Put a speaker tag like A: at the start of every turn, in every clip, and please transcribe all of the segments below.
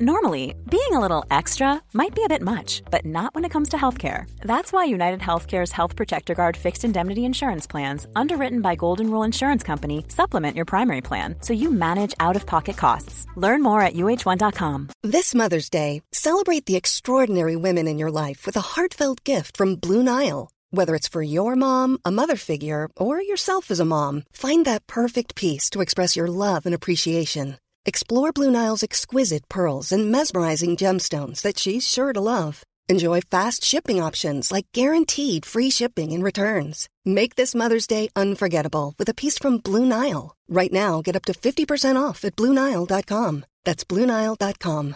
A: Normally, being a little extra might be a bit much, but not when it comes to healthcare. That's why United Healthcare's Health Protector Guard fixed indemnity insurance plans, underwritten by Golden Rule Insurance Company, supplement your primary plan so you manage out of pocket costs. Learn more at uh1.com.
B: This Mother's Day, celebrate the extraordinary women in your life with a heartfelt gift from Blue Nile. Whether it's for your mom, a mother figure, or yourself as a mom, find that perfect piece to express your love and appreciation. Explore Blue Nile's exquisite pearls and mesmerizing gemstones that she's sure to love. Enjoy fast shipping options like guaranteed free shipping and returns. Make this Mother's Day unforgettable with a piece from Blue Nile. Right now, get up to 50% off at BlueNile.com. That's BlueNile.com.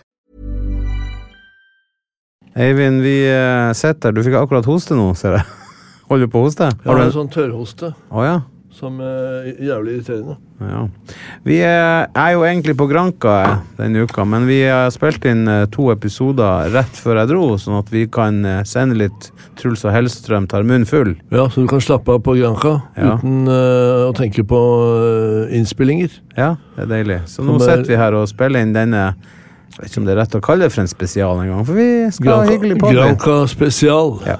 C: Eivind, vi eh, sitter Du fikk akkurat hoste nå, ser jeg. Holder du på å hoste?
D: Jeg har en sånn tørrhoste
C: Å ja.
D: Som er jævlig irriterende.
C: ja. Vi er, er jo egentlig på Granka eh, denne uka, men vi har spilt inn eh, to episoder rett før jeg dro, sånn at vi kan eh, sende litt Truls og Hellstrøm tar munnen full.
D: Ja, Så du kan slappe av på Granka
C: Ja.
D: uten uh, å tenke på uh, innspillinger.
C: Ja, det er deilig. Så nå
D: er-
C: sitter vi her og spiller inn denne Jeg vet ikke om det er rett å kalle det for en spesial engang, for vi skal ha hyggelig på det.
D: Granka spesial
C: Ja.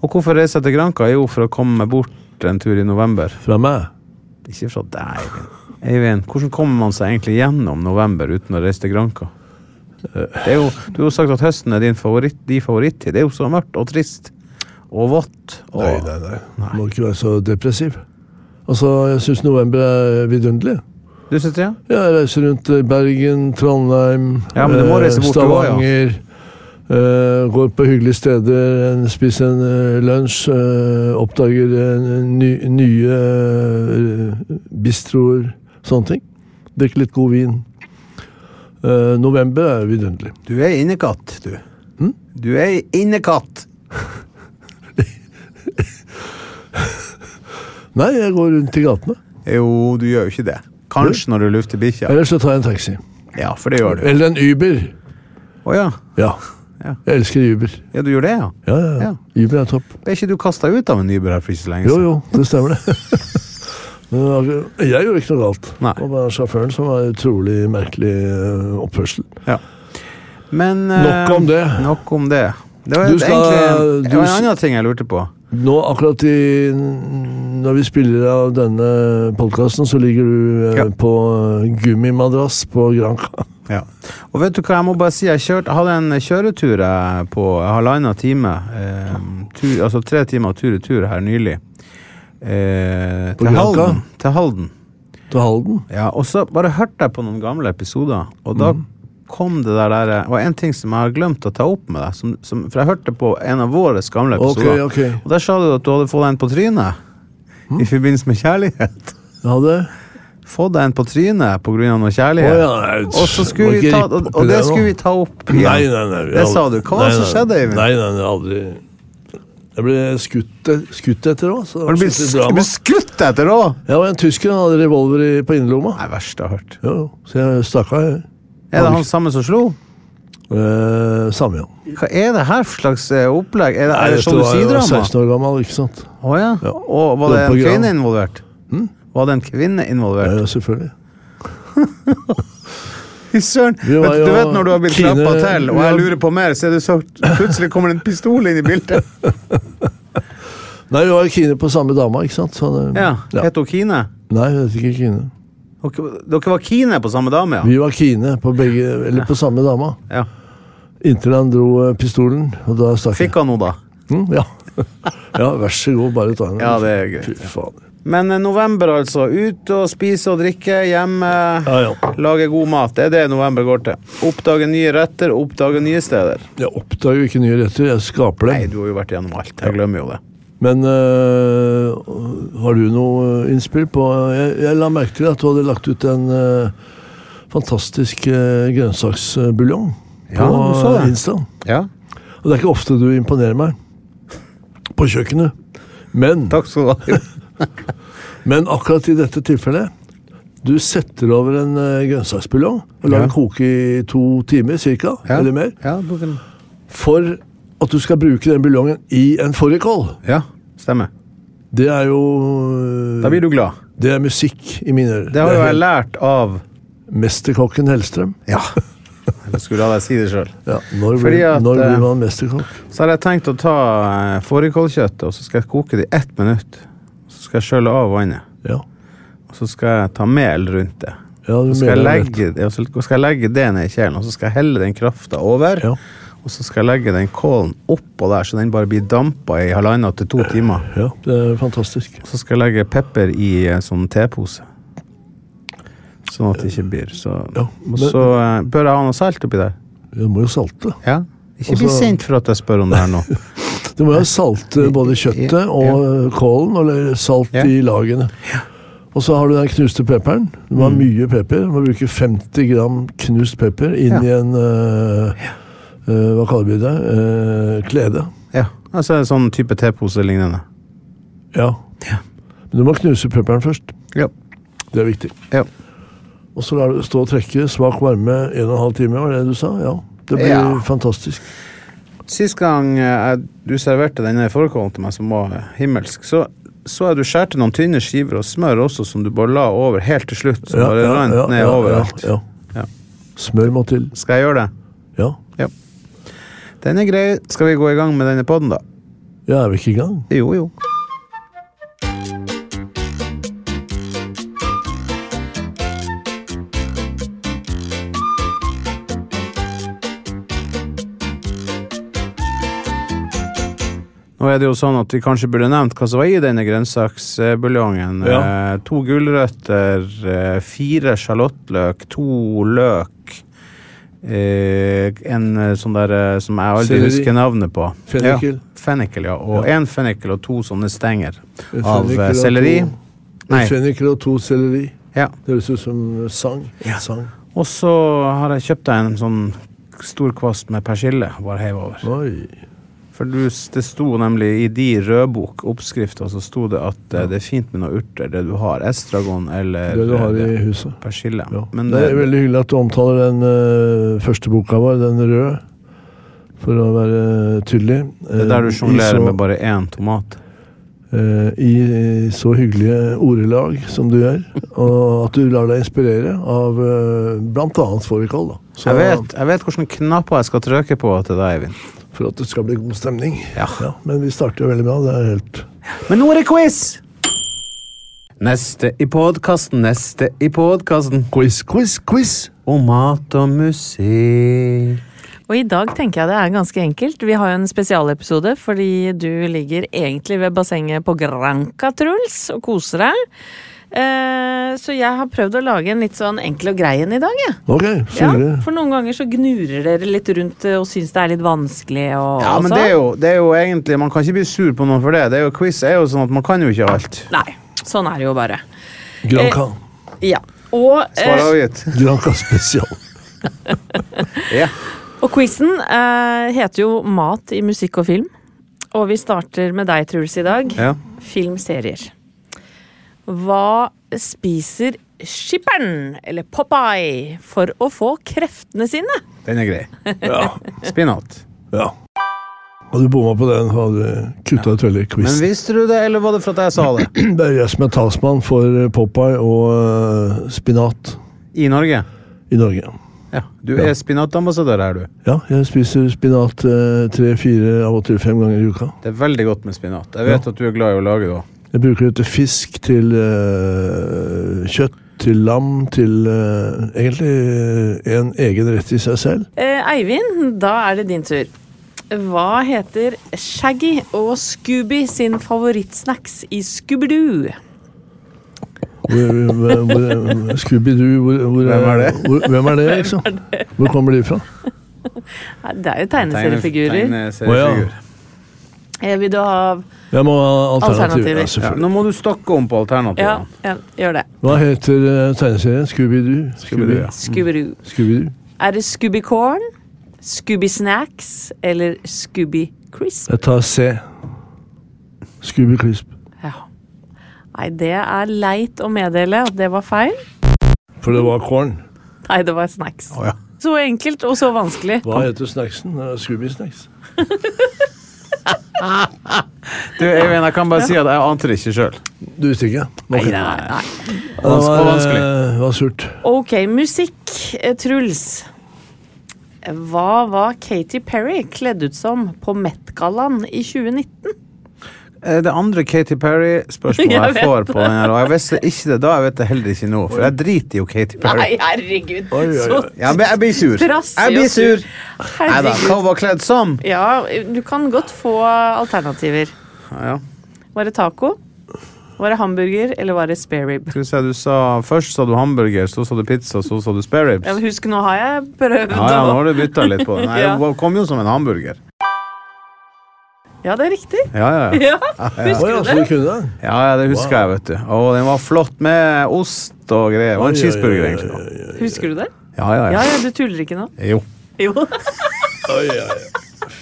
C: Og hvorfor reiser jeg til Granka? Jo, for å komme meg bort en tur i november.
D: fra meg.
C: Ikke fra deg, Eivind. Eivind, hvordan kommer man seg egentlig gjennom november uten å reise til Granca? Det er jo, du har jo sagt at høsten er din favoritt, din favorittid. Det er jo så mørkt og trist og vått. Og,
D: Nei, nei, nei. Du må ikke være så depressiv. Altså, Jeg syns november er vidunderlig.
C: Du synes det, ja?
D: Jeg reiser rundt Bergen, Trondheim,
C: Ja, men du må
D: eh,
C: reise bort du også, ja.
D: Eh, går på hyggelige steder, spiser en uh, lunsj, uh, oppdager ny, nye bistroer, sånne ting. Drikker litt god vin. November er vidunderlig.
C: Du er innekatt, du.
D: Hmm?
C: Du er innekatt.
D: Nei, jeg går rundt i gatene.
C: Jo, du gjør jo ikke det. Kanskje når du lufter bikkja.
D: Eller så tar jeg en taxi.
C: Ja, for det gjør du.
D: Eller en Uber.
C: Å ja.
D: Ja.
C: Ja.
D: Jeg elsker Uber.
C: Ja, du gjør det, ja.
D: Ja, ja, ja. Uber er topp.
C: Ble ikke du kasta ut av en Uber her for ikke så lenge
D: Jo,
C: siden?
D: jo, det stemmer det. Men jeg gjorde ikke noe galt.
C: Nei.
D: Det var bare sjåføren som var utrolig merkelig oppførsel. oppførsel.
C: Men eh,
D: Nok om det.
C: Nok om det. Det var
D: skal,
C: egentlig det var en annen ting jeg lurte på.
D: Nå akkurat i Når vi spiller av denne podkasten, så ligger du eh,
C: Ja.
D: på eh, gummimadrass på Granca.
C: Ja. Og vet du hva, jeg må bare si, jeg, kjørte, hadde en kjøretur jeg, på halvannen time. Eh, tur, altså tre timer tur-retur her nylig. Eh, til Halden. Til Halden.
D: Til Halden.
C: Ja, og så bare hørte jeg på noen gamle episoder, og da
D: mm.
C: kom det der der Det var en ting som jeg har glemt å ta opp med deg, som, som, for jeg hørte på en av våre gamle
D: episoder,
C: episoder.
D: okay.
C: Og der sa du at du hadde fått en på trynet
D: mm.
C: i forbindelse med kjærlighet.
D: Ja, det
C: Fått deg en på trynet av noe
D: kjærlighet.
C: kjærlighet.
D: ja,
C: Og så skulle vi ta, og, og det skulle vi ta opp igjen.
D: Nei, nei, nei.
C: Det sa du. Hva var det som skjedde, Eivind?
D: Nei, nei, nei, aldri Jeg ble skutt, skutt etter òg,
C: Har du blitt sk- skutt etter òg?
D: Var en tysker, han hadde revolver i, på innerlomma.
C: Nei, verst jeg har hørt.
D: Jo, jo. Så jeg stakk av.
C: Er det han samme som slo?
D: Eh, samme, ja.
C: Hva er det her for slags eh, opplegg? Er det,
D: Nei,
C: er det
D: dette var jeg var 16 år gammel, ikke sant?
C: Å ja.
D: Ja.
C: Og var det en kvinne involvert? Var det en kvinne involvert?
D: Ja, selvfølgelig.
C: Fy søren! Du
D: jo
C: vet når du har blitt klappa til, og jeg lurer på mer, så er det så plutselig kommer det en pistol inn i bildet.
D: Nei, vi var kine på samme dama, ikke sant? Så det,
C: Ja,
D: ja.
C: Het hun Kine?
D: Nei, hun het ikke kine.
C: Dere var Kine på samme dame, ja?
D: Vi var kine på begge, eller på samme dama.
C: ja.
D: Inntil han dro eh, pistolen, og da stakk jeg.
C: Fikk han noe, da?
D: Mm, ja. ja, vær så god, bare ta den.
C: Ja, det er greit,
D: Fy fader.
C: Men eh, november, altså. Ut og spise og drikke hjemme.
D: Ja, ja.
C: Lage god mat. Det er det november går til. Oppdage nye retter, oppdage nye steder.
D: Jeg oppdager jo ikke nye retter, jeg skaper dem.
C: Nei, du har jo vært gjennom alt. Jeg glemmer jo det.
D: Men øh, har du noe innspill på jeg, jeg la merke til at du hadde lagt ut en øh, fantastisk øh, grønnsaksbuljong
C: Ja,
D: på. Insta.
C: Ja,
D: Og det er ikke ofte du imponerer meg på kjøkkenet. Men,
C: takk skal du ha.
D: men akkurat i dette tilfellet Du setter over en øh, grønnsaksbuljong og lar
C: Ja.
D: den koke i to timer cirka,
C: Ja.
D: eller mer,
C: Ja,
D: for at du skal bruke den buljongen i en fårikål.
C: ja, stemmer.
D: Det er jo
C: Da blir du glad.
D: Det er musikk i mine ører.
C: Det har jo jeg lært av
D: Mesterkokken Hellstrøm.
C: Ja. Jeg skulle la deg si det sjøl.
D: Ja, når, blir,
C: at,
D: når
C: eh,
D: blir man mesterkokk?
C: Så har jeg tenkt å ta eh, fårikålkjøttet, og så skal jeg koke det i ett minutt. Så skal jeg skjøle av vannet.
D: Ja.
C: Og så skal jeg ta mel rundt det.
D: ja, det
C: Så skal jeg legge, ja, så skal jeg legge det ned i kjelen, og så skal jeg helle den krafta over.
D: Ja.
C: Og så skal jeg legge den kålen oppå der, så den bare blir dampa i halvannen til to timer.
D: Ja, det er fantastisk.
C: Og så skal jeg legge pepper i en sånn tepose. Sånn at det ikke blir så
D: Ja, men-
C: så eh, bør jeg ha noe salt oppi der.
D: Du må jo salte.
C: Ja. Ikke bli
D: så-
C: sint for at jeg spør om det her nå.
D: Du må jo salte både kjøttet og kålen, eller salt i lagene. Og så har du den knuste pepperen. Du må ha mye pepper. Du må bruke 50 gram knust pepper inn. I en uh, uh, Hva kaller vi det? Uh, klede.
C: Ja, altså en sånn type tepose lignende.
D: Ja. Men du må knuse pepperen først.
C: Ja.
D: Det er viktig.
C: Ja.
D: Og så lar du stå og trekke. Svak varme 1 12 time, var det du sa? Ja. Det blir
C: Ja.
D: fantastisk.
C: Sist gang eh, jeg, du serverte denne fårikålen til meg, som var himmelsk, så så jeg du skjærte noen tynne skiver og smør også, som du bare la over helt til slutt. Som bare rant ned overalt.
D: Ja,
C: Ja.
D: Smør må til.
C: Skal jeg gjøre det?
D: Ja.
C: Den er grei. Skal vi gå i gang med denne podden, da?
D: Ja, er vi ikke i gang?
C: Jo, jo. Er det jo sånn at vi kanskje burde nevnt hva som var i denne grønnsaksbuljongen.
D: Ja.
C: Eh, to gulrøtter, eh, fire sjalottløk, to løk, eh, en eh, sånn der eh, som jeg aldri
D: Selleri.
C: husker navnet på.
D: Fennikel.
C: Ja, fennikel, ja. Og
D: Ja.
C: én fennikel og to sånne stenger
D: En
C: av eh, selleri.
D: En fennikel og to selleri.
C: Ja.
D: Det høres ut som sang. Ja. sang.
C: Og så har jeg kjøpt deg en sånn stor kvast med persille. og Bare heiv over.
D: Oi.
C: For du, det sto nemlig i de rødbok oppskrifta så sto det at ja. det er fint med noen urter, det du har. Estragon eller
D: Det du har i
C: eh,
D: huset.
C: persille.
D: Ja.
C: Men
D: det er
C: eh,
D: veldig hyggelig at du omtaler den uh, første boka vår, den røde, for å være tydelig.
C: det er der du
D: Eh,
C: sjonglerer med bare én tomat.
D: Uh, I så hyggelige ordelag som du gjør, og at du lar deg inspirere av uh, bl.a. fårikål.
C: Jeg vet, jeg vet hvilke knapper jeg skal trykke på til deg, Eivind.
D: For at det skal bli god stemning.
C: Ja.
D: men vi starter jo veldig bra. Det er helt
C: Men nå er det quiz! Neste i podkasten, neste i podkasten.
D: Quiz, quiz, quiz!
C: Og mat og musikk.
E: Og i dag tenker jeg det er ganske enkelt. Vi har jo en spesialepisode fordi du ligger egentlig ved bassenget på Granca, Truls, og koser deg. Eh, så jeg har prøvd å lage en litt sånn enkel og grei en i dag, jeg.
D: Ja. Okay,
E: Ja, for noen ganger så gnurer dere litt rundt eh, og syns det er litt vanskelig og,
C: Ja, men
E: og
C: det er, jo, det er jo egentlig Man kan ikke bli sur på noen for det. det er jo Quiz er jo sånn at man kan jo ikke alt.
E: Nei, sånn er det jo bare.
D: Granca.
E: Ja. Og,
C: Svar
E: eh,
C: avgitt.
D: Granca spesial.
C: Ja.
E: og quizen eh, heter jo Mat i musikk og film. Og vi starter med deg, Truls, i dag.
C: ja.
E: Filmserier. Hva spiser skipperen, eller Popeye, for å få kreftene sine?
C: Den er grei.
D: Ja.
C: Spinat.
D: ja. Hadde du bomma på den, hadde du kutta ut veldig
C: Men visste du det, eller var det for at jeg sa det?
D: Det er jeg som er talsmann for eh, Popeye og uh, spinat
C: I Norge?
D: i Norge.
C: Ja. Du
D: Ja.
C: er spinatambassadør, er du.
D: Ja, jeg spiser spinat eh, tre, fire, av og til fem ganger i uka.
C: Det er veldig godt med spinat. Jeg vet at du er glad i å lage det òg.
D: Jeg bruker det til fisk, til eh, kjøtt, til lam, til eh, egentlig eh, en egen rett i seg selv.
E: Eh, Eivind, da er det din tur. Hva heter Shaggy og Scooby sin favorittsnacks i Scooby-Doo?
D: Hvor- hvor- hvor- Scooby-Doo, hvor, hvor,
C: Hvem er det?
D: Hvor, hvem er det, liksom? Hvor kommer de fra?
E: Det er jo tegneseriefigurer.
C: Tegneseriefigur.
E: Eh, Vil du ha
D: Jeg må ha alternativer.
E: Alternativer.
D: Ja,
C: Ja, nå må du snakke om på alternativene.
E: ja gjør det.
D: Hva heter uh, tegneserien? Scooby-Doo?
C: Scooby-Doo.
E: Scooby-Doo.
D: Scooby-Doo.
E: Er det Scooby Corn, Scooby Snacks eller Scooby Crisp?
D: Jeg tar C. Scooby Crisp.
E: Ja. Nei, det er leit å meddele at det var feil.
D: For det var corn.
E: Nei, det var snacks.
C: Oh, ja.
E: Så enkelt og så vanskelig.
D: Hva heter snacksen? Det er jeg, mener,
C: Du, jeg kan bare si at jeg ante det ikke sjøl.
D: Du visste ikke?
E: Nei, nei, nei.
D: Det var,
C: vanskelig.
D: eh, det var surt.
E: Ok, musikk. Eh, Truls. Hva var Katy Perry kledd ut som på Met-gallaen i 2019?
C: Eh, Det andre Katy Perry-spørsmålet
E: Jeg
C: jeg får på den her, og jeg visste ikke det da, jeg vet det heller ikke nå, for jeg driter jo Katy Perry.
E: Nei, herregud.
D: Oi, oi, oi.
C: Ja, men jeg blir sur. Jeg blir
E: sur.
C: Nei da, hva var kledd som?
E: Ja, du kan godt få alternativer.
C: Ja,
E: Var det taco? Var det hamburger, eller var det spare rib?
C: skal vi se, du sa, Først sa du hamburger, så sa du pizza, så sa du spare ribs.
E: Ja, men husk, nå har jeg prøvd
C: Ja, ja, nå har du bytta litt på det. Nei,
E: Ja.
C: Det kom jo som en hamburger.
E: Ja, det er riktig.
C: Ja, ja, ja.
E: Ja, Husker
D: ja,
E: du
D: du
E: det?
D: kunne det?
C: ja, ja det husker jeg, vet du. Og den var flott med ost og greier. Det var en
D: Oi, oi,
C: cheeseburger,
D: oi,
C: egentlig.
D: oi, oi,
E: Husker du det?
C: Ja, ja,
E: Ja,
C: ja.
E: ja, du tuller ikke nå?
C: Jo.
E: Jo.
D: oi, oi, oi.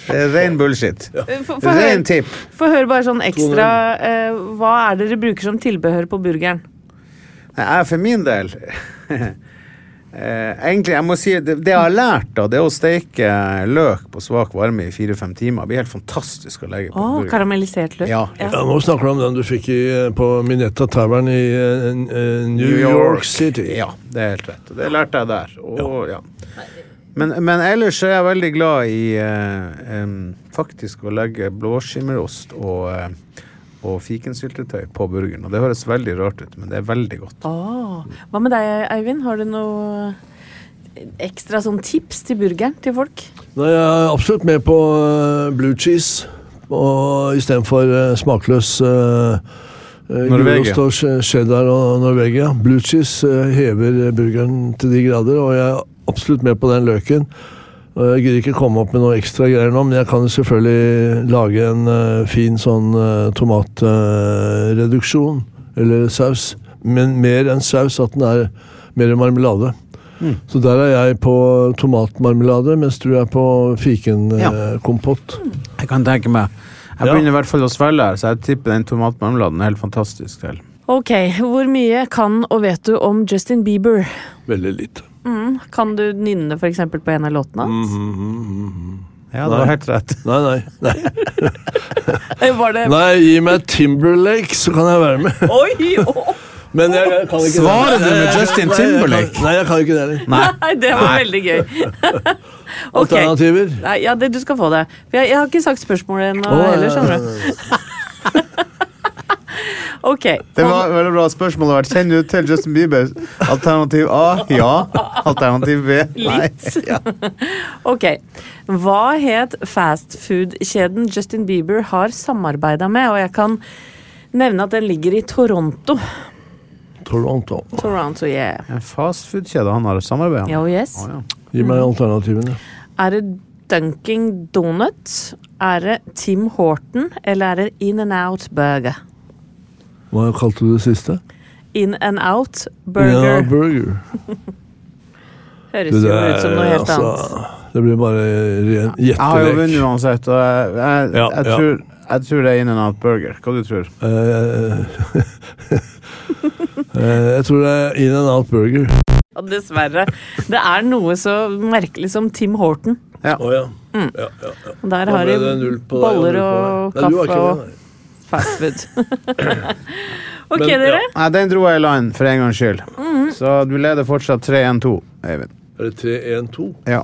C: Det er ren bullshit.
E: Få få høre,
C: Ren tipp.
E: få høre bare sånn ekstra eh, Hva er det dere bruker som tilbehør på burgeren?
C: Nei, Jeg for min del eh, Egentlig, jeg må si det, det jeg har lært, da, det er å steke løk på svak varme i fire-fem timer. Det blir helt fantastisk å legge på Oh, burger.
E: karamellisert løk.
C: Ja.
D: Ja, nå snakker du om den du fikk i, på Minetta Tavern i uh, eh, New, York City.
C: Ja, det er helt rett. Det lærte jeg der. Og, ja. Men, men ellers er jeg veldig glad i uh, um, faktisk å legge blåskimmerost og, eh, og fikensyltetøy på burgeren. Og det høres veldig rart ut, men det er veldig godt.
E: Oh. Hva med deg, Eivind? Har du noe ekstra sånn tips til burgeren til folk?
D: Nei, jeg er absolutt med på eh, blue cheese. Og istedenfor uh, smakløs uh,
C: Norvegia.
D: gulost og cheddar og Norvegia. Blue cheese eh, hever burgeren til de grader, og jeg er absolutt med på den løken. Og Jeg gidder ikke komme opp med noe ekstra greier nå, men jeg kan selvfølgelig lage en uh, fin sånn uh, tomatreduksjon, eller saus. Men mer enn saus, at den er mer marmelade. Så der er jeg på tomatmarmelade, mens du er på fikenkompott.
C: Jeg kan tenke meg. Jeg
D: Ja.
C: begynner i hvert fall å svelge her, så jeg tipper den tomatmarmeladen er helt fantastisk til.
E: Ok, hvor mye kan og vet du om Justin Bieber?
D: Veldig lite.
E: Mm, kan du nynne eksempel på en av låtene hans?
C: Ja, det var helt rett.
D: Nei, nei. Nei,
E: Eh, Var det
D: nei gi meg Timberlake, så kan jeg være med.
E: Oi! oh.
D: Men jeg, jeg kan ikke
C: Svarer
D: det.
C: du med Justin Timberlake?
D: Nei, jeg kan-? Nei, jeg kan ikke det heller.
C: Nei.
E: Nei, det var
C: Nei.
E: veldig gøy. okay.
D: Alternativer?
E: Nei, ja, det, du skal få det. For jeg, jeg har ikke sagt spørsmålet ennå
D: oh,
E: heller, skjønner du. Ok.
C: Det var veldig bra spørsmål. Kjenner du til Justin Bieber? Alternativ A ja. Alternativ B nei.
E: Litt.
C: Ja.
E: Ok. Hva het fastfood-kjeden Justin Bieber har samarbeida med? Og jeg kan nevne at den ligger i Toronto.
D: Toronto.
E: Toronto, yeah.
C: En fastfood-kjede han har samarbeidet med?
E: Oh, yes.
C: oh, ja.
D: Gi meg alternativene.
E: Er det Dunking Donuts? Er det Tim Horton? Eller er det In and Out Burger?
D: Hva kalte du det siste?
E: In and Out
D: Ja,
E: Burger.
D: burger.
E: Høres
D: Det
E: jo
D: der,
E: ut som noe helt
D: altså,
E: annet.
D: Det blir bare ren
C: Jeg har jo vunnet uansett, og jeg, jeg,
D: Ja,
C: jeg,
D: ja.
C: tror, jeg tror det er In and Out Burger. Hva du tror
D: du? eh, jeg tror det er In and Out Burger.
E: Ja, dessverre. Det er noe så merkelig som Tim Horton.
D: Å ja.
E: Mm.
D: ja, ja, ja.
E: Der har de boller og kaffe og. Fast food. ok,
D: Men, ja.
E: dere.
C: Nei, Den dro jeg i land, for en gangs skyld.
E: Mhm.
C: Så du leder fortsatt 3-1-2, Eivind.
D: Er det 3-1-2?
C: Ja.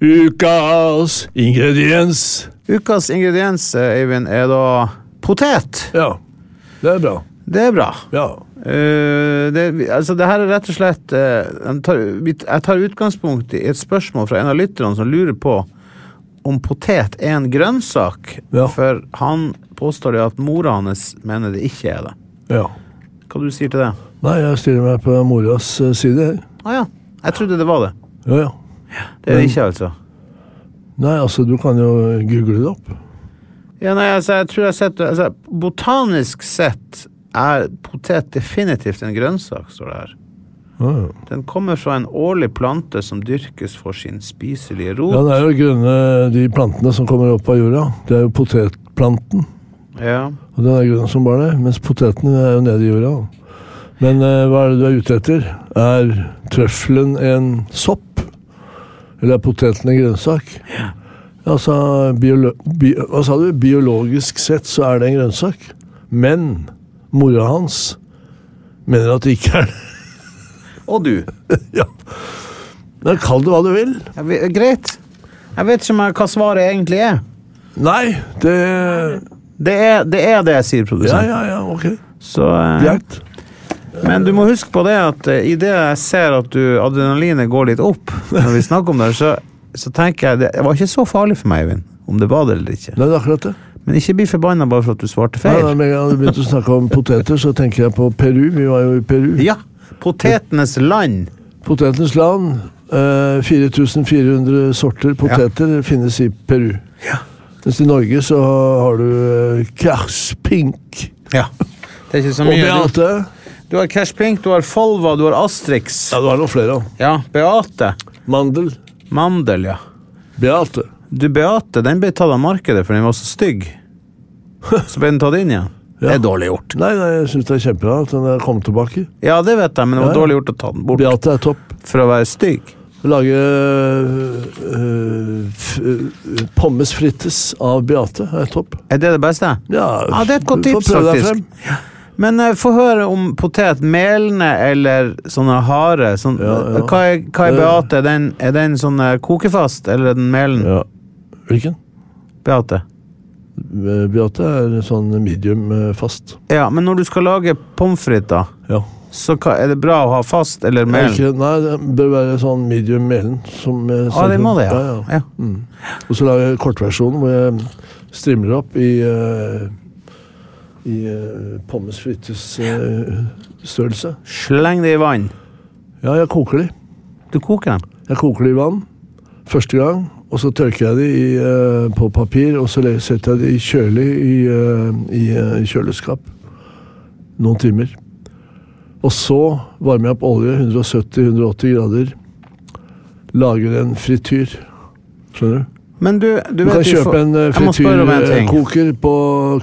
D: Ukas ingrediens.
C: Ukas ingrediens, Eivind, er da potet.
D: Ja, det er bra.
C: Det er bra.
D: Ja.
C: Uh, det, altså det her er rett og slett uh, jeg tar, Jeg tar utgangspunkt i et spørsmål fra en av lytterne som lurer på om potet er en grønnsak.
D: Ja.
C: For han påstår jo at mora hans mener det ikke er det.
D: ja.
C: Hva du sier til det?
D: Nei, jeg stiller meg på moras eh, side.
C: Å ah, ja. Jeg trodde det var det.
D: Ja, ja.
C: Det er det ikke, altså.
D: Nei, altså, du kan jo google det opp.
C: Ja, nei, altså, jeg tror jeg har sett. Altså, botanisk sett er potet definitivt en grønnsak, står det her.
D: Ja, ja.
C: Den kommer fra en årlig plante som dyrkes for sin spiselige rot.
D: ja, det er jo grønne, de plantene som kommer opp av jorda. Det er jo potetplanten.
C: Ja.
D: Og den er grønn som bare det, mens potetene er jo nede i jorda. Men uh, hva er det du er ute etter? Er trøffelen en sopp? Eller er poteten en grønnsak? Ja. Altså, biolo bi hva sa du? Biologisk sett så er det en grønnsak. Men mora hans mener at det ikke er det.
C: Og du.
D: ja. Men Kall det hva du vil.
C: Vet, greit. Jeg vet ikke hva svaret egentlig er.
D: Nei, det
C: Det er det, er det sier,
D: Ja,
C: produsent.
D: ja, ja, ok.
C: Så, uh...
D: Greit.
C: Men du må huske på det at I idet jeg ser at du, adrenalinet går litt opp når vi snakker om det, så, så tenker jeg det, det var ikke så farlig for meg, Eivind. Om det var det eller ikke.
D: Nei, det er akkurat det.
C: Men ikke bli forbanna bare for at du svarte feil.
D: nei, Med en gang du begynte å snakke om poteter, så tenker jeg på Peru. Vi var jo i Peru.
C: Ja. Potetenes land.
D: Potetenes land. Eh, 4400 sorter poteter finnes i Peru. Ja. Mens i Norge så har du eh, Cash Pink
C: Ja. Det er ikke så
D: og
C: mye. Du,
D: Beate.
C: Du har Cash Pink, du har Folva, du har Astrix.
D: Ja, du har noen flere.
C: Ja, Beate.
D: Mandel.
C: Mandel, ja.
D: Beate.
C: Du, Beate, den ble tatt av markedet for den var så stygg. Så ble den tatt inn igjen. Det er dårlig gjort.
D: Nei, nei jeg syns det er kjempebra at den kommet tilbake.
C: Ja, det vet jeg, men det var
D: Ja, ja.
C: dårlig gjort å ta den bort
D: Beate er topp.
C: for å være stygg.
D: Lage øh, pommes frites av Beate er topp.
C: Er det det beste?
D: Ja,
C: Ja, det er et godt tips, faktisk.
D: frem.
C: Men uh, få høre om potet. Melene eller sånne harde. Sånn,
D: Ja, ja.
C: Hva, er, hva er Beate? Er den, er den sånn eh, kokefast, eller er den melen?
D: Ja. Hvilken?
C: Beate?
D: Eh, Beate er sånn medium eh, fast.
C: Ja, men når du skal lage pommes frites, da,
D: Ja.
C: så er det bra å ha fast eller melen?
D: Ikke, nei, det bør være sånn medium melen. Som,
C: ah, det må det, ja.
D: ja, ja. Mm. Og så lager jeg kortversjonen hvor jeg strimler opp i, eh, i uh, pommes frites eh.
C: Sleng det i vann.
D: Ja, jeg koker de.
C: Du koker dem.
D: Jeg koker de i vann første gang, og så tørker jeg de i, uh, på papir, og så setter jeg de i kjølig i, i eh, kjøleskap. Noen timer. Og så varmer jeg opp olje, 170-180 grader. Lager en frityr. Skjønner du?
C: Men du, du,
D: Du kan kjøpe
C: får-
D: en eh, frityrkoker på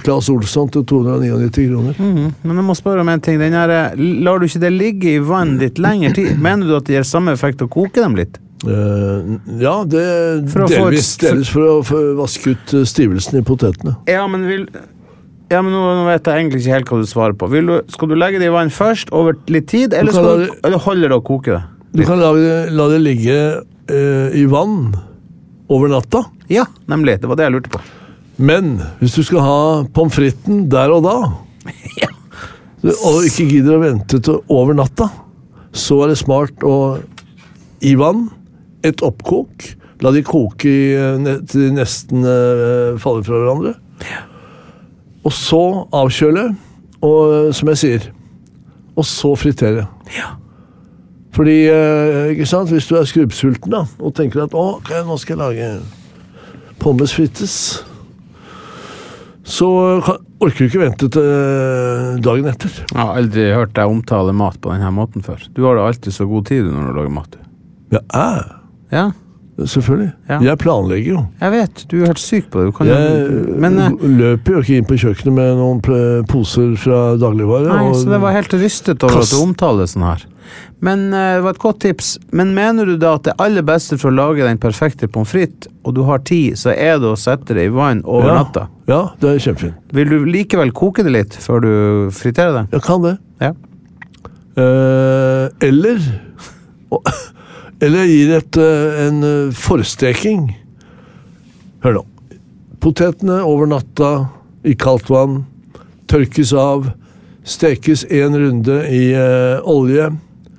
D: Claes Olsson til 299 kroner.
C: Mhm, Men jeg må spørre om en ting. Den her, eh, lar du ikke det ligge i vann litt lengre tid? Mener du at det gir samme effekt å koke dem litt?
D: Uh, ja, det
C: For delvis, få
D: delvis, for å for vaske ut eh, stivelsen i potetene.
C: Ja, men vil ja, men nå, nå vet jeg egentlig ikke helt hva du svarer på. Du, skal du legge det i vann først, over litt tid, eller,
D: la
C: du, eller holder det å koke det?
D: Du kan lage, la det ligge uh, i vann over natta.
C: Ja, nemlig. Det var det jeg lurte på.
D: Men hvis du skal ha pommes fritesen der og da, og ikke gidder å vente til over natta, så er det smart å i vann, et oppkok, la de koke eh, til de nesten eh, faller fra hverandre. Og så avkjøle, og eh, som jeg sier, og så fritere. Fordi, eh, ikke sant, hvis du er skrubbsulten da, og tenker at å, okay, nå skal jeg lage pommes frites, så orker du ikke vente til dagen etter.
C: Jeg har aldri hørt deg omtale mat på denne måten før. Du har da alltid så god tid når du lager mat.
D: Ja, jeg,
C: Ja,
D: selvfølgelig.
C: Ja.
D: Jeg planlegger jo.
C: jeg vet. Du er helt syk på det. Du kan,
D: Jeg
C: men eh,
D: løper jo ikke inn på kjøkkenet med noen poser fra dagligvare.
C: Nei, så det var helt rystet over at du
D: Kast-
C: omtaler sånn her. Men eh, det var et godt tips. Men mener du da at det aller beste for å lage den perfekte pommes frites, og du har tid, så er det å sette det i vann over
D: ja,
C: natta?
D: Ja, det er kjempefint.
C: Vil du likevel koke det litt før du friterer det?
D: Jeg kan det.
C: Ja.
D: Eh, eller Eller jeg gir et, eh, en eh, forsteking. Hør nå. Potetene over natta i kaldt vann. Tørkes av. Stekes én runde i eh, olje.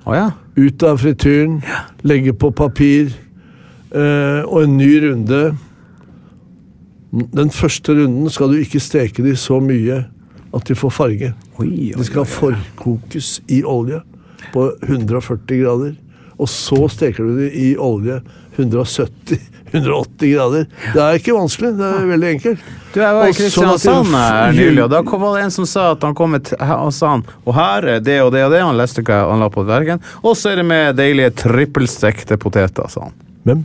C: Å ja.
D: Ut av frityren. Legge på papir. eh, og en ny runde. Den første runden skal du ikke steke de så mye at de får farge.
C: Oi, oi,
D: De skal forkokes i olje på 140 grader. Og så steker du de i olje 170-180 grader. Det er ikke vanskelig, det er veldig enkelt.
C: Du, jeg var i
D: sånn
C: Kristiansand nylig, og da kom- var det en som sa at han kom et, og sa han, og her er det og det og det, han leste hva han la på dvergen, og så er det med deilige trippelstekte poteter, sa han.
D: Hvem?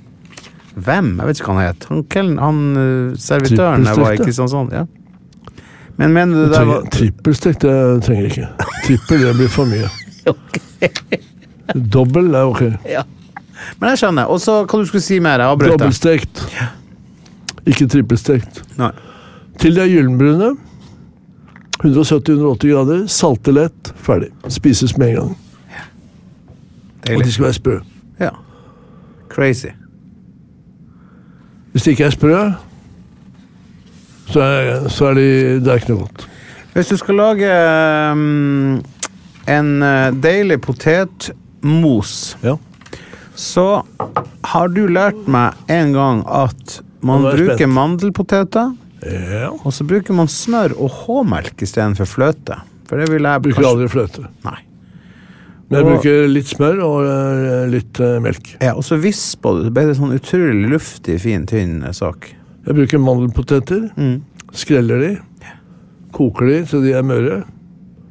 C: Hvem? Jeg vet ikke hva han het. Han, han, han eh, servitøren jeg var i? Kristiansand. Ja. Men mener du det var
D: Trippelstekt det trenger jeg ikke. Trippel det blir for mye. Dobbel er ok.
C: Men jeg skjønner. Og så hva du skulle si mer? Jeg avbrøt deg.
D: Dobbelstekt. Ikke trippelstekt.
C: Nei.
D: Til de er gyllenbrune. 170-180 grader. Salte lett. Ferdig. Spises med en gang. Og de skal være sprø.
C: Ja. Crazy.
D: Hvis de ikke er sprø, så er, så er de Det er ikke noe godt.
C: Hvis du skal lage um, en eh, deilig potetmos,
D: Ja.
C: Så har du lært meg en gang at man
D: er
C: bruker
D: spent.
C: mandelpoteter,
D: ja.
C: og så bruker man smør og H-melk istedenfor fløte. For det vil jeg
D: Bruker aldri fløte.
C: Nei.
D: Men jeg
C: Og-
D: bruker litt smør og eh, litt uh, melk.
C: Ja, og så visper det. så blir det sånn utrolig luftig, fin, tynn sak.
D: Jeg bruker mandelpoteter.
C: Mm.
D: Skreller de. Koker de til de er møre.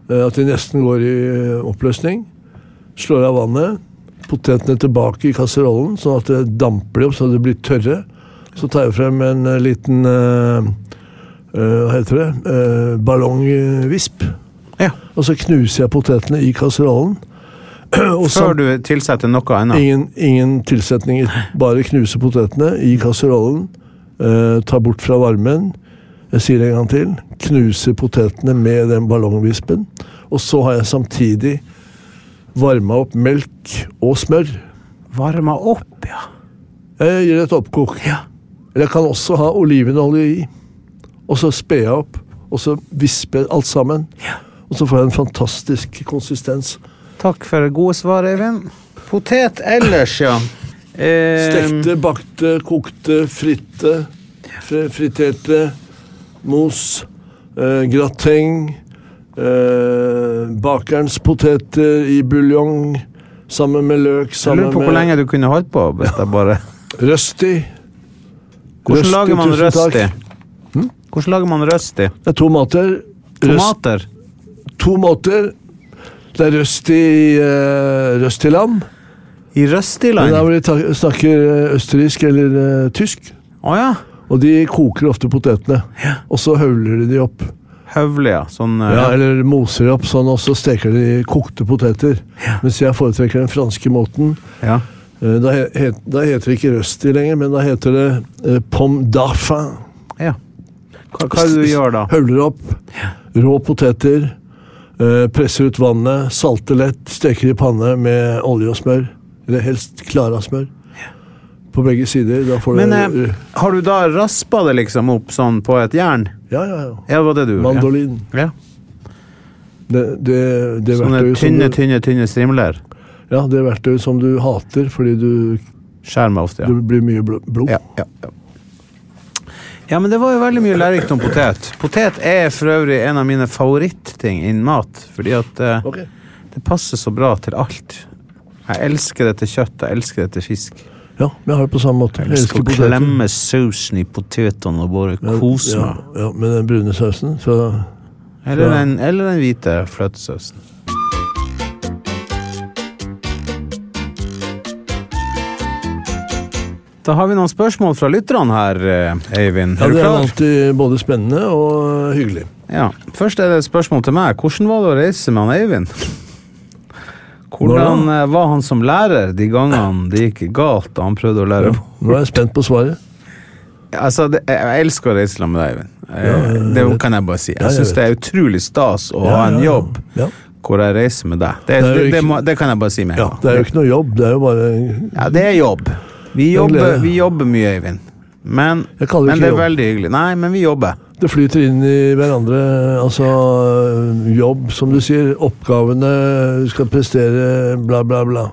D: eh, At de nesten går i oppløsning. Slår av vannet. Potetene tilbake i kasserollen, sånn at det damper opp så de blir tørre. Så tar jeg frem en eh, liten eh, Hva heter det? Uh, ballongvisp.
C: Ja.
D: Og så knuser jeg potetene i kasserollen.
C: Før du tilsetter noe annet.
D: Ingen, ingen tilsetninger. Bare knuse potetene i kasserollen. Eh, ta bort fra varmen. Jeg sier det en gang til. Knuse potetene med den ballongvispen. Og så har jeg samtidig varma opp melk og smør.
C: Varma opp, ja.
D: Jeg gir et oppkok. Eller jeg kan også ha olivenolje i. Og så spe jeg opp. Og så visper alt sammen. Og så får jeg en fantastisk konsistens.
C: Takk for det gode svaret, Eivind. Potet ellers, ja. Eh,
D: Stekte, bakte, kokte, fritte, fri- friterte, mos, eh, grateng, eh, bakerens poteter i buljong, sammen med løk,
C: Jeg lurer på hvor lenge du kunne holdt på bare
D: røsti,
C: Hvordan
D: Røsti,
C: lager man røsti?
D: Hm?
C: Hvordan lager man røsti?
D: Det er to måter.
C: Tomater?
D: to måter. Det er røst i uh, Røstiland.
C: I
D: Men
C: Røstiland?
D: hvor de snakker eh, østerriksk eller uh, tysk.
C: Oh, ja.
D: Og de koker ofte potetene. Og så høvler de de opp.
C: Høvle, ja. Sånn eh,
D: Ja, eller moser opp sånn, og så steker de kokte poteter. Mens jeg foretrekker den franske måten.
C: ja.
D: Eh, Da, he, het- da heter det ikke røsti lenger, men da heter det eh, pomme d'arfin.
C: ja. Hva, hva det du gjør da?
D: Høvler opp rå poteter, eh, presser ut vannet, salter lett, steker i panne med olje og smør. Eller helst Klara smør. På begge sider. Da får
C: Men
D: du
C: eh, har du da raspa det liksom opp sånn på et jern?
D: Ja, ja, ja.
C: Ja, var det du?
D: Mandolin.
C: Ja.
D: Det, det, det
C: Sånne tynne,
D: du,
C: tynne, tynne strimler.
D: ja, det verktøyet som du hater fordi du,
C: Skjær meg ofte,
D: det blir mye blo- blod.
C: Ja, ja, ja. Ja, men det var jo veldig mye lærerikt om potet. Potet er for øvrig en av mine favorittting innen mat. Fordi at eh,
D: okay.
C: det passer så bra til alt. Jeg elsker det til kjøtt, jeg elsker det til fisk.
D: Ja, jeg har det på samme måte.
C: Jeg
D: Jeg
C: elsker
D: elsker poteter.
C: klemme sausen i potetene og bare
D: Ja,
C: kose meg.
D: ja, med den brune sausen. Så
C: Eller den, eller den hvite fløtesausen. Da har vi noen spørsmål fra lytterne her, eh, Eivind.
D: ja,
C: Er ja,
D: det er alltid både spennende og hyggelig.
C: Ja. Først er det et spørsmål til meg. Hvordan var det å reise med han Eivind? Hvordan eh, var han som lærer de gangene det gikk galt da han prøvde å lære?
D: Ja. Nå er jeg spent på svaret.
C: Altså, det, jeg elsker å reise sammen med deg, Eivind. Eh,
D: Ja,
C: det kan jeg bare si. Jeg syns det er utrolig stas å ha en jobb hvor jeg reiser med deg. Det,
D: Det
C: det, kan jeg bare si med en gang.
D: det er jo ikke noe jobb, det er jo bare
C: Ja, det er jobb. Vi
D: er
C: jobber, vi jobber mye, Eivind. Men, men det er veldig hyggelig. Nei, men vi jobber.
D: Det flyter inn i hverandre. Altså jobb, som du sier. Oppgavene, du skal prestere, bla, bla, bla.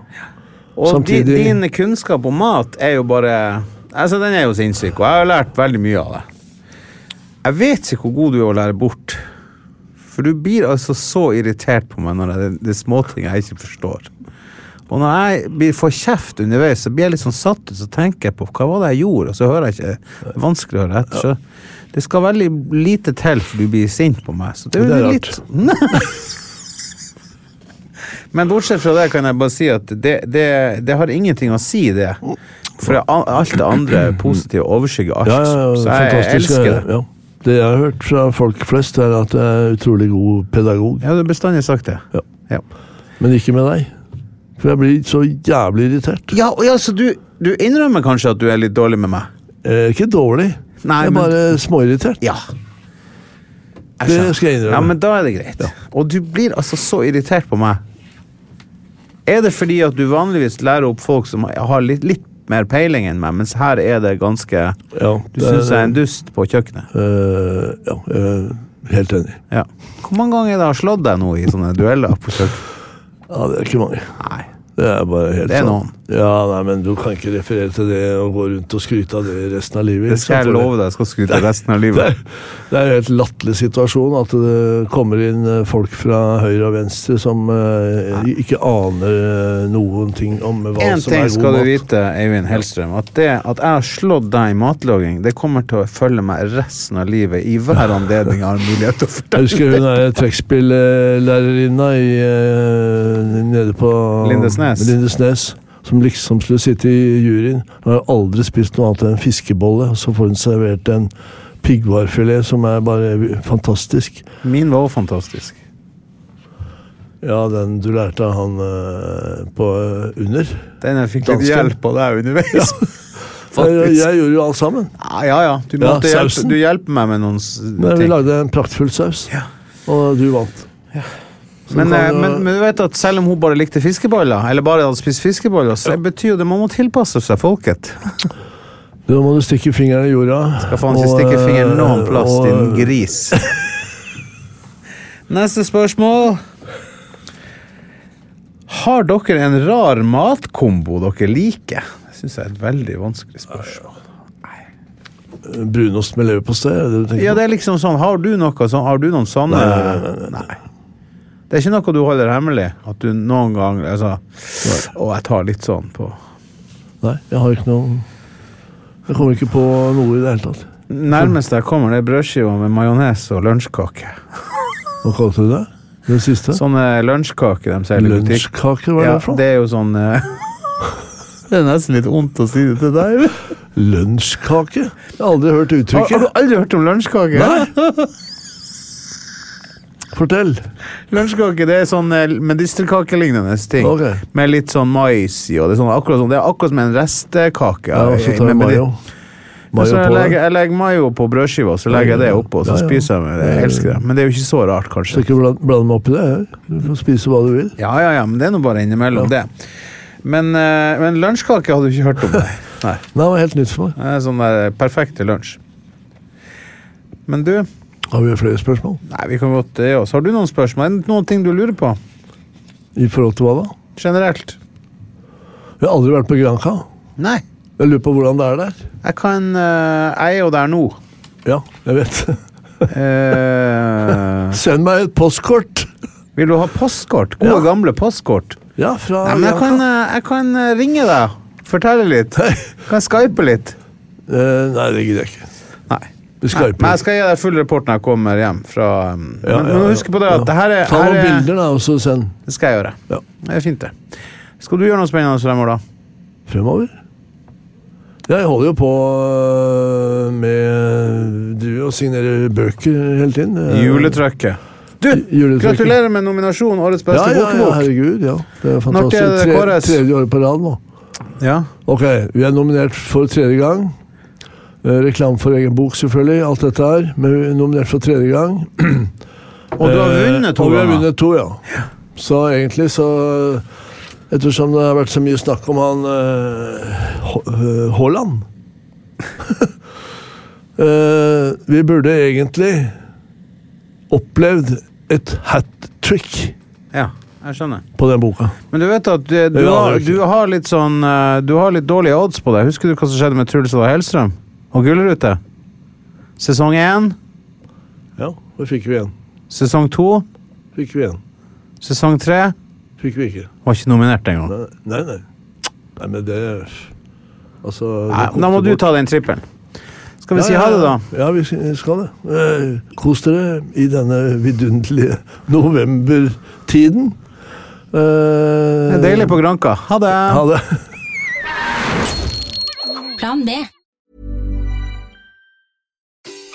C: Og
D: Samtidig-
C: di, din kunnskap om mat er jo bare Altså, den er jo sinnssyk, og jeg har lært veldig mye av det. Jeg vet ikke hvor god du er å lære bort. For du blir altså så irritert på meg når det, det er småting jeg ikke forstår. Og når jeg blir, får kjeft underveis, så blir jeg litt sånn satt ut, så tenker jeg på hva var det jeg gjorde, og så hører jeg ikke vanskelig å høre etter. Så det skal veldig lite til for du blir sint på meg. Så det
D: Det er
C: litt Men bortsett fra det kan jeg bare si at det, det, det har ingenting å si, det. For alt det andre positive overskygger alt.
D: Ja, ja, ja,
C: så jeg elsker det.
D: Det jeg har hørt fra folk flest, er at jeg er utrolig god pedagog.
C: Ja, du har bestandig sagt det.
D: Ja.
C: Ja.
D: Men ikke med deg. For jeg blir så jævlig irritert.
C: Ja, og ja, så du, du innrømmer kanskje at du er litt dårlig med meg?
D: Eh, ikke dårlig.
C: Nei,
D: jeg er
C: men-
D: bare småirritert.
C: Ja.
D: Det skal jeg innrømme.
C: Ja, men da er det greit. Og du blir altså så irritert på meg. Er det fordi at du vanligvis lærer opp folk som har litt, litt mer peiling enn meg, mens her er det ganske
D: Ja,
C: Du syns jeg er en dust på kjøkkenet?
D: Eh, ja, jeg er helt enig.
C: Ja. Hvor mange ganger har jeg slått deg nå i sånne dueller på kjøkkenet?
D: Ja, det er ikke mange.
C: Nei.
D: Det er bare helt
C: Det er noen.
D: Ja, nei, men du kan ikke referere til det og gå rundt og skryte av det resten av livet.
C: Det skal jeg love deg. Jeg skal skryte resten av
D: Det
C: livet.
D: er, det er en helt latterlig situasjon at det kommer inn eh, folk fra høyre og venstre som eh, ikke aner eh, noen ting om hva
C: en
D: som
C: ting
D: er
C: skal du vite, Eivind Hellstrøm. At det at jeg har slått deg i matlaging, det kommer til å følge meg resten av livet. I hver anledning jeg har mulighet til å
D: Jeg husker hun er trekkspillærerinna eh, nede på
C: Lindesnes.
D: Lindesnes. Som liksom skulle sitte i juryen. Hun har aldri spist noe annet enn fiskebolle. Og så får hun servert en piggvarfilet som er bare fantastisk.
C: Min var fantastisk.
D: Ja, den du lærte av han eh, på eh, under.
C: Den jeg fikk litt hjelp av deg underveis.
D: Jeg, jeg gjorde jo alt sammen.
C: Ja, ja. ja. Du,
D: Ja,
C: måtte hjelpe, du hjelper meg med noen ting.
D: Men vi lagde en praktfull saus, og du vant. Så
C: Men,
D: kan
C: eh, men, men du vet at selv om hun bare likte fiskeboller, eller bare hadde spist fiskeboller, så betyr jo det man må tilpasse seg folket.
D: Da må du stikke fingeren i jorda.
C: Skal faen ikke stikke fingeren noen
D: eh,
C: plass,
D: og-
C: din gris. Neste spørsmål. Har dere en rar matkombo dere liker? Det syns jeg er et veldig vanskelig spørsmål.
D: Brunost med leverpostei, er
C: Ja, det er liksom sånn, Har du noe sånn, har du noen sånne
D: Nei, nei, nei,
C: Det er ikke noe du holder hemmelig? At du noen gang altså, Og jeg tar litt sånn på
D: Nei, jeg har ikke noe Jeg kommer ikke på noe i det hele tatt.
C: Nærmest jeg kommer, det er brødskiver med majones og lunsjkake.
D: Hva kalte du det? Den siste?
C: Sånne lunsjkaker de selger i butikk.
D: Lunsjkaker, hva er
C: Ja,
D: det for noe?
C: det er jo sånn eh, Det er nesten litt vondt å si det til deg.
D: Lunsjkake? Jeg har aldri hørt
C: Har, har du aldri hørt om lunsjkake?
D: Nei. Fortell.
C: Lunsjkake det er sånn eh, medisterkakelignende ting.
D: Okay.
C: Med litt sånn mais i. Og det, er sånn, akkurat sånn, det er akkurat som en restekake.
D: Ja, og så tar
C: med- med
D: mayo. Mayo
C: jeg, legger, jeg legger mayo på brødskiva, så legger jeg det oppå, så
D: Ja, ja.
C: spiser jeg med det. Jeg elsker det. Men det er jo ikke så rart, kanskje.
D: ikke bland- blande meg opp i det. Du får spise hva du vil.
C: Ja, ja, ja, men det er nå bare innimellom det. Men, eh, men lunsjkake hadde du ikke hørt om. Nei. Nei.
D: Det var helt nytt for meg.
C: Det sånn der perfekt til lunsj. Men du,
D: Har vi flere spørsmål?
C: nei, vi kan godt det også. Har du noen spørsmål? Noen ting du lurer på?
D: I forhold til hva da?
C: Generelt?
D: Jeg har aldri vært på Granca.
C: Nei.
D: Jeg lurer på hvordan det er der.
C: Jeg kan eh, Jeg er jo der nå.
D: Ja, jeg vet.
C: Eh,
D: Send meg et postkort!
C: vil du ha postkort? Gode,
D: Ja.
C: gamle postkort?
D: Ja, fra
C: Nei, men jeg kan, eh, jeg kan eh, ringe deg. Fortelle litt. Kan skype litt.
D: Eh, nei, det gidder jeg ikke. Skyper.
C: men jeg skal gi deg full rapport når jeg kommer hjem fra um,
D: Ja,
C: Men,
D: ja,
C: men husk på det at det her er,
D: Ta noen
C: er
D: bilder, da, og så send
C: Det skal jeg gjøre.
D: Ja.
C: Det er fint, det. Skal du gjøre noe spennende fremover, da?
D: fremover. Ja, jeg holder jo på øh, med Du og signerer bøker hele tiden. Juletrøkket
C: Juletrykket. Du, gratulerer med nominasjon Årets
D: Ja,
C: beste
D: ja, ja,
C: bokbok.
D: herregud. Ja. Det er fantastisk.
C: det
D: Tre, tredje året på rad nå.
C: Ja.
D: Ok, vi er nominert for tredje gang. Eh, Reklame for egen bok, selvfølgelig. Alt dette her. Men er nominert for tredje gang.
C: Og du har
D: Eh,
C: vunnet to
D: og vi har vunnet to, ja. Så egentlig så Ettersom det har vært så mye snakk om han eh, Haaland Vi burde egentlig opplevd et hat trick
C: ja, jeg skjønner.
D: på den boka.
C: Men du vet at du, du, har, du har litt sånn Du har litt dårlige odds på deg. Husker du hva som skjedde med Truls og Hellstrøm? Og Gullrute? Sesong én,
D: Ja, det fikk vi igjen.
C: sesong to,
D: Fikk vi igjen.
C: sesong tre
D: Fikk vi ikke.
C: Var ikke nominert engang.
D: Nei, nei. Nei, nei men det Altså
C: Nei,
D: det
C: Da må du
D: bort.
C: ta den trippelen. Skal vi
D: Ja,
C: si ha det, da?
D: Ja, Ja, vi skal det. Eh, Kos dere i denne vidunderlige novembertiden. Eh,
C: Det er deilig på Granka. Ha det!
D: Ha det.
F: Plan B.